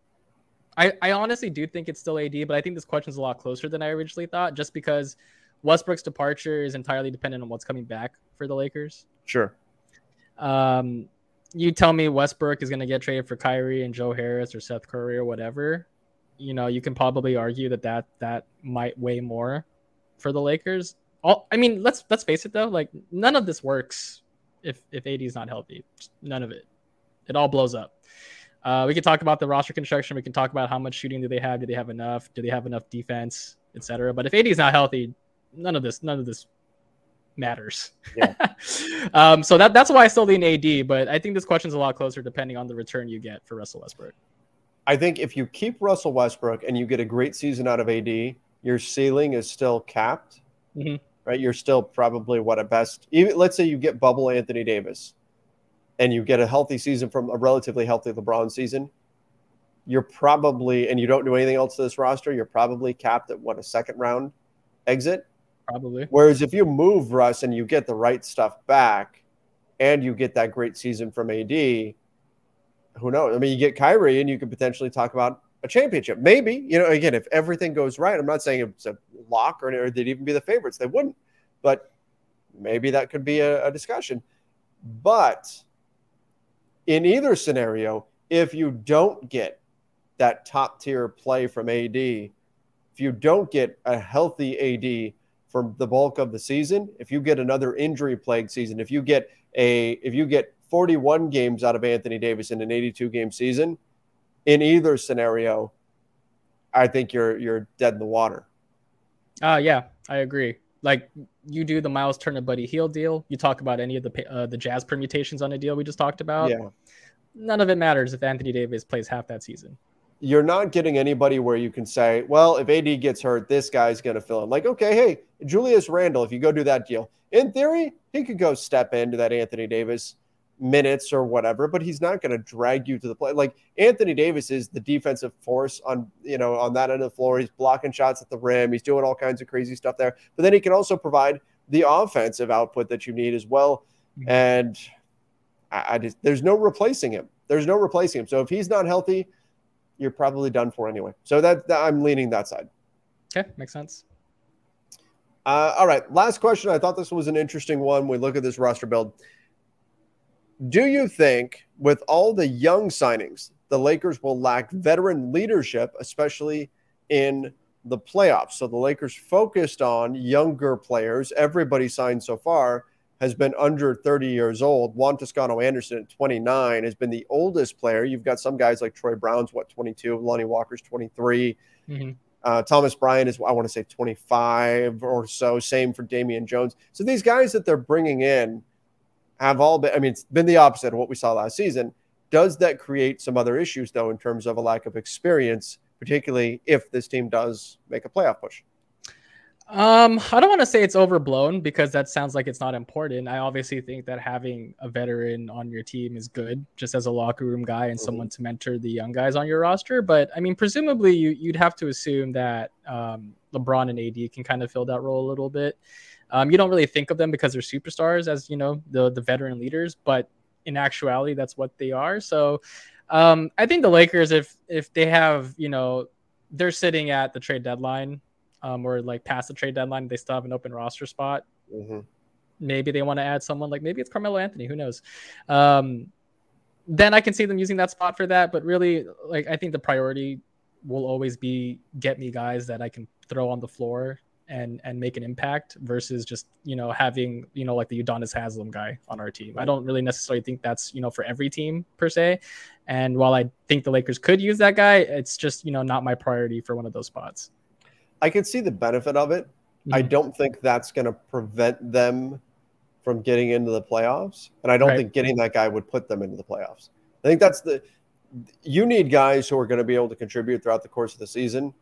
I, I honestly do think it's still AD, but I think this question is a lot closer than I originally thought, just because Westbrook's departure is entirely dependent on what's coming back for the Lakers. Sure. Um, you tell me Westbrook is going to get traded for Kyrie and Joe Harris or Seth Curry or whatever. You know, you can probably argue that that that might weigh more for the Lakers. All, I mean, let's let's face it though, like none of this works if if AD is not healthy. None of it. It all blows up. Uh, we can talk about the roster construction. We can talk about how much shooting do they have? Do they have enough? Do they have enough defense, etc. But if AD is not healthy, none of this none of this matters. Yeah. um, so that that's why I still lean AD, but I think this question's a lot closer depending on the return you get for Russell Westbrook. I think if you keep Russell Westbrook and you get a great season out of AD, your ceiling is still capped. Mm-hmm. Right, you're still probably what at best. Even let's say you get bubble Anthony Davis, and you get a healthy season from a relatively healthy LeBron season. You're probably, and you don't do anything else to this roster. You're probably capped at what a second round exit probably. Whereas if you move Russ and you get the right stuff back, and you get that great season from AD, who knows? I mean, you get Kyrie, and you could potentially talk about a championship. Maybe you know. Again, if everything goes right, I'm not saying it's a lock or, or they'd even be the favorites. They wouldn't, but maybe that could be a, a discussion. But in either scenario, if you don't get that top tier play from AD, if you don't get a healthy AD for the bulk of the season, if you get another injury plagued season, if you get a if you get 41 games out of Anthony Davis in an 82 game season, in either scenario, I think you're you're dead in the water. Uh yeah, I agree. Like you do the Miles Turner Buddy Hield deal, you talk about any of the uh, the Jazz permutations on a deal we just talked about. Yeah. None of it matters if Anthony Davis plays half that season you're not getting anybody where you can say, well, if AD gets hurt, this guy's going to fill in. Like, okay, hey, Julius Randle, if you go do that deal, in theory, he could go step into that Anthony Davis minutes or whatever, but he's not going to drag you to the play. Like Anthony Davis is the defensive force on, you know, on that end of the floor. He's blocking shots at the rim. He's doing all kinds of crazy stuff there. But then he can also provide the offensive output that you need as well. Mm-hmm. And I, I just, there's no replacing him. There's no replacing him. So if he's not healthy, you're probably done for anyway. So that, that I'm leaning that side. Okay, makes sense. Uh, all right, last question. I thought this was an interesting one. We look at this roster build. Do you think, with all the young signings, the Lakers will lack veteran leadership, especially in the playoffs? So the Lakers focused on younger players. Everybody signed so far has been under 30 years old. Juan Toscano Anderson at 29 has been the oldest player. You've got some guys like Troy Brown's what 22, Lonnie Walker's 23. Mm-hmm. Uh, Thomas Bryant is I want to say 25 or so. Same for Damian Jones. So these guys that they're bringing in have all been. I mean, it's been the opposite of what we saw last season. Does that create some other issues though in terms of a lack of experience particularly if this team does make a playoff push? Um, I don't want to say it's overblown because that sounds like it's not important. I obviously think that having a veteran on your team is good, just as a locker room guy and mm-hmm. someone to mentor the young guys on your roster. But I mean, presumably you you'd have to assume that um, LeBron and AD can kind of fill that role a little bit. Um, you don't really think of them because they're superstars, as you know, the the veteran leaders, but in actuality, that's what they are. So, um, I think the Lakers, if if they have, you know, they're sitting at the trade deadline um, or like past the trade deadline, they still have an open roster spot. Mm-hmm. Maybe they want to add someone like maybe it's Carmelo Anthony. Who knows? Um, then I can see them using that spot for that. But really, like I think the priority will always be get me guys that I can throw on the floor and and make an impact versus just you know having you know like the Udonis Haslem guy on our team. I don't really necessarily think that's you know for every team per se. And while I think the Lakers could use that guy, it's just you know not my priority for one of those spots. I can see the benefit of it. Mm-hmm. I don't think that's going to prevent them from getting into the playoffs, and I don't right. think getting that guy would put them into the playoffs. I think that's the you need guys who are going to be able to contribute throughout the course of the season.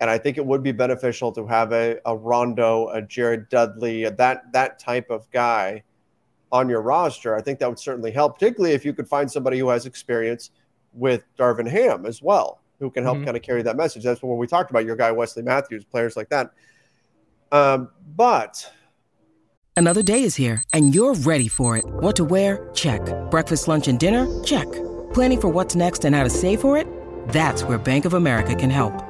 And I think it would be beneficial to have a, a Rondo, a Jared Dudley, that that type of guy on your roster. I think that would certainly help, particularly if you could find somebody who has experience with Darvin Ham as well who can help mm-hmm. kind of carry that message. That's what we talked about. Your guy Wesley Matthews, players like that. Um, but another day is here, and you're ready for it. What to wear? Check. Breakfast, lunch, and dinner? Check. Planning for what's next and how to save for it? That's where Bank of America can help.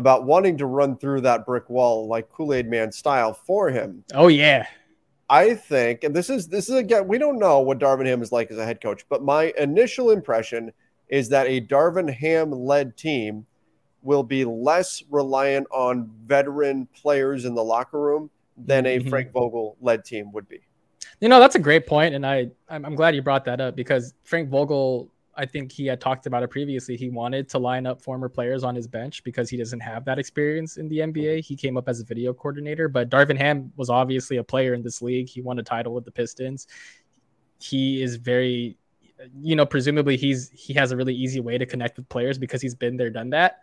about wanting to run through that brick wall like Kool-Aid Man style for him. Oh, yeah. I think, and this is this is again, we don't know what Darvin Ham is like as a head coach, but my initial impression – is that a Darvin Ham led team will be less reliant on veteran players in the locker room than a mm-hmm. Frank Vogel led team would be. You know, that's a great point, and I I'm glad you brought that up because Frank Vogel, I think he had talked about it previously. He wanted to line up former players on his bench because he doesn't have that experience in the NBA. He came up as a video coordinator, but Darvin Ham was obviously a player in this league. He won a title with the Pistons. He is very you know, presumably he's he has a really easy way to connect with players because he's been there, done that.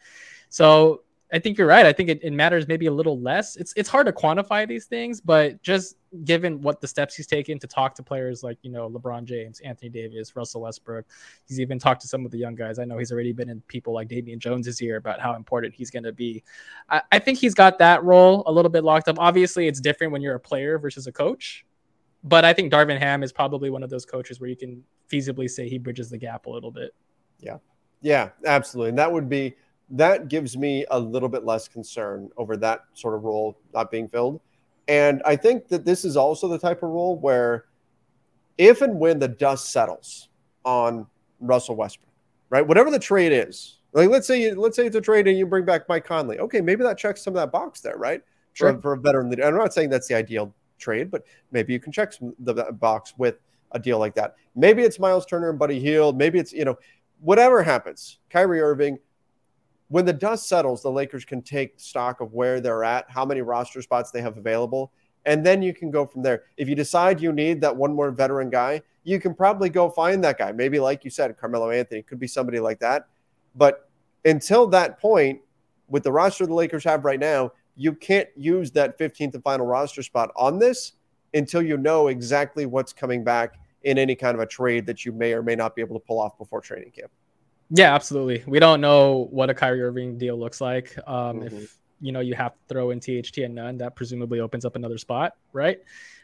So I think you're right. I think it, it, matters maybe a little less. It's it's hard to quantify these things, but just given what the steps he's taken to talk to players like you know LeBron James, Anthony Davis, Russell Westbrook, he's even talked to some of the young guys. I know he's already been in people like Damian Jones' ear about how important he's going to be. I, I think he's got that role a little bit locked up. Obviously, it's different when you're a player versus a coach, but I think Darvin Ham is probably one of those coaches where you can feasibly say he bridges the gap a little bit. Yeah. Yeah, absolutely. And that would be that gives me a little bit less concern over that sort of role not being filled. And I think that this is also the type of role where if and when the dust settles on Russell Westbrook, right? Whatever the trade is, like let's say let's say it's a trade and you bring back Mike Conley. Okay, maybe that checks some of that box there, right? Sure. For, for a veteran leader. I'm not saying that's the ideal trade, but maybe you can check some, the box with a deal like that. Maybe it's Miles Turner and Buddy Hield. Maybe it's, you know, whatever happens, Kyrie Irving, when the dust settles, the Lakers can take stock of where they're at, how many roster spots they have available, and then you can go from there. If you decide you need that one more veteran guy, you can probably go find that guy. Maybe, like you said, Carmelo Anthony could be somebody like that. But until that point, with the roster the Lakers have right now, you can't use that 15th and final roster spot on this until you know exactly what's coming back in any kind of a trade that you may or may not be able to pull off before training camp. Yeah, absolutely. We don't know what a Kyrie Irving deal looks like. Um, mm-hmm. If you know you have to throw in THT and Nunn, that presumably opens up another spot, right?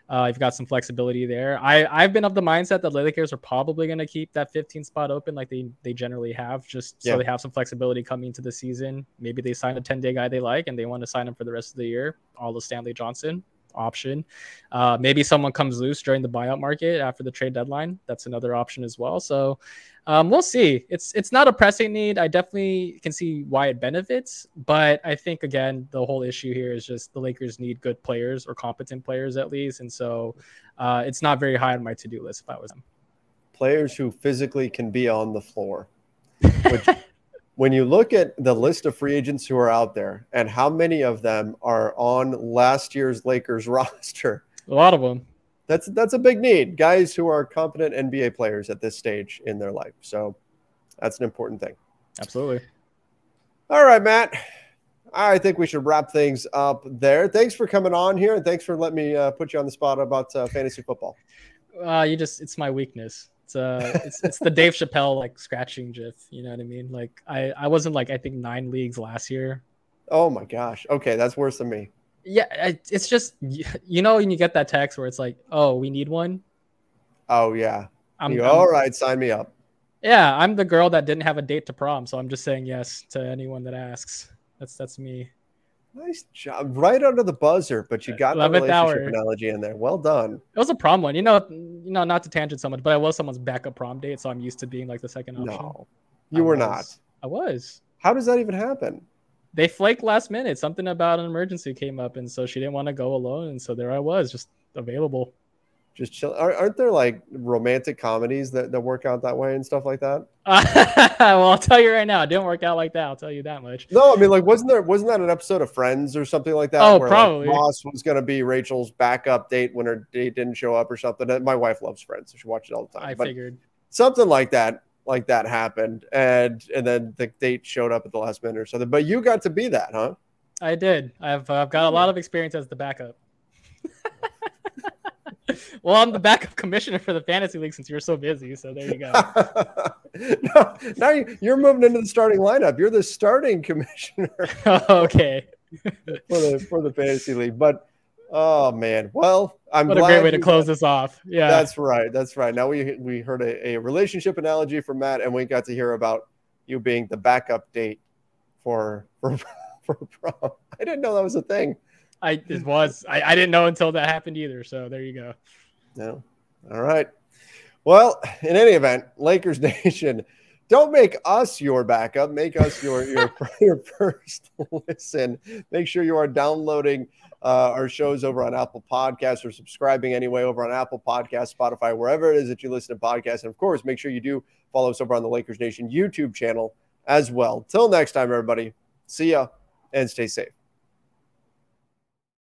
Uh, you've got some flexibility there. I I've been of the mindset that Lakers are probably going to keep that 15 spot open like they they generally have, just yeah. so they have some flexibility coming into the season. Maybe they sign a 10 day guy they like and they want to sign him for the rest of the year. All the Stanley Johnson, option. Uh, maybe someone comes loose during the buyout market after the trade deadline. That's another option as well. So um, we'll see. It's it's not a pressing need. I definitely can see why it benefits, but I think again the whole issue here is just the Lakers need good players or competent players at least, and so uh, it's not very high on my to do list if I was them. Players who physically can be on the floor. Which, when you look at the list of free agents who are out there and how many of them are on last year's Lakers roster, a lot of them that's that's a big need. Guys who are competent NBA players at this stage in their life. So that's an important thing. Absolutely. All right, Matt. I think we should wrap things up there. Thanks for coming on here, and thanks for letting me uh, put you on the spot about uh, fantasy football. Uh, you just it's my weakness. It's uh it's, it's the Dave Chappelle like scratching gif. You know what I mean? Like I I wasn't like I think nine leagues last year. Oh my gosh. Okay, that's worse than me yeah, it's just you know when you get that text where it's like, "Oh, we need one." Oh yeah. I'm, you, all I'm, right, sign me up. Yeah, I'm the girl that didn't have a date to prom, so I'm just saying yes to anyone that asks. That's that's me. Nice job, right under the buzzer, but you got the relationship analogy in there. Well done. It was a prom one, you know. You know, not to tangent so much, but I was someone's backup prom date, so I'm used to being like the second option. No, you I were was. not. I was. How does that even happen? They flaked last minute. Something about an emergency came up, and so she didn't want to go alone, and so there I was, just available. Just chill. Aren't there like romantic comedies that, that work out that way and stuff like that? well, I'll tell you right now, it didn't work out like that. I'll tell you that much. No, I mean, like, wasn't there wasn't that an episode of Friends or something like that? Oh, where, probably. Like, Ross was going to be Rachel's backup date when her date didn't show up or something. My wife loves Friends, so she watches it all the time. I but figured something like that like that happened and and then the date showed up at the last minute or something. But you got to be that huh? I did. I've uh, i've got a lot of experience as the backup. Well i'm the backup commissioner for the fantasy league since you're so busy so there you go. No, now you're moving into the starting lineup. You're the starting commissioner. Okay. For the for the fantasy league. But Oh man. Well, I'm what a great way to close this off. Yeah, that's right. That's right. Now we we heard a, a relationship analogy from Matt, and we got to hear about you being the backup date for for for prom. I didn't know that was a thing. I it was. I, I didn't know until that happened either. So there you go. No. All right. Well, in any event, Lakers Nation, don't make us your backup. Make us your your, your first listen. Make sure you are downloading uh, our shows over on Apple Podcasts or subscribing anyway over on Apple Podcasts, Spotify, wherever it is that you listen to podcasts. And of course, make sure you do follow us over on the Lakers Nation YouTube channel as well. Till next time, everybody. See ya and stay safe.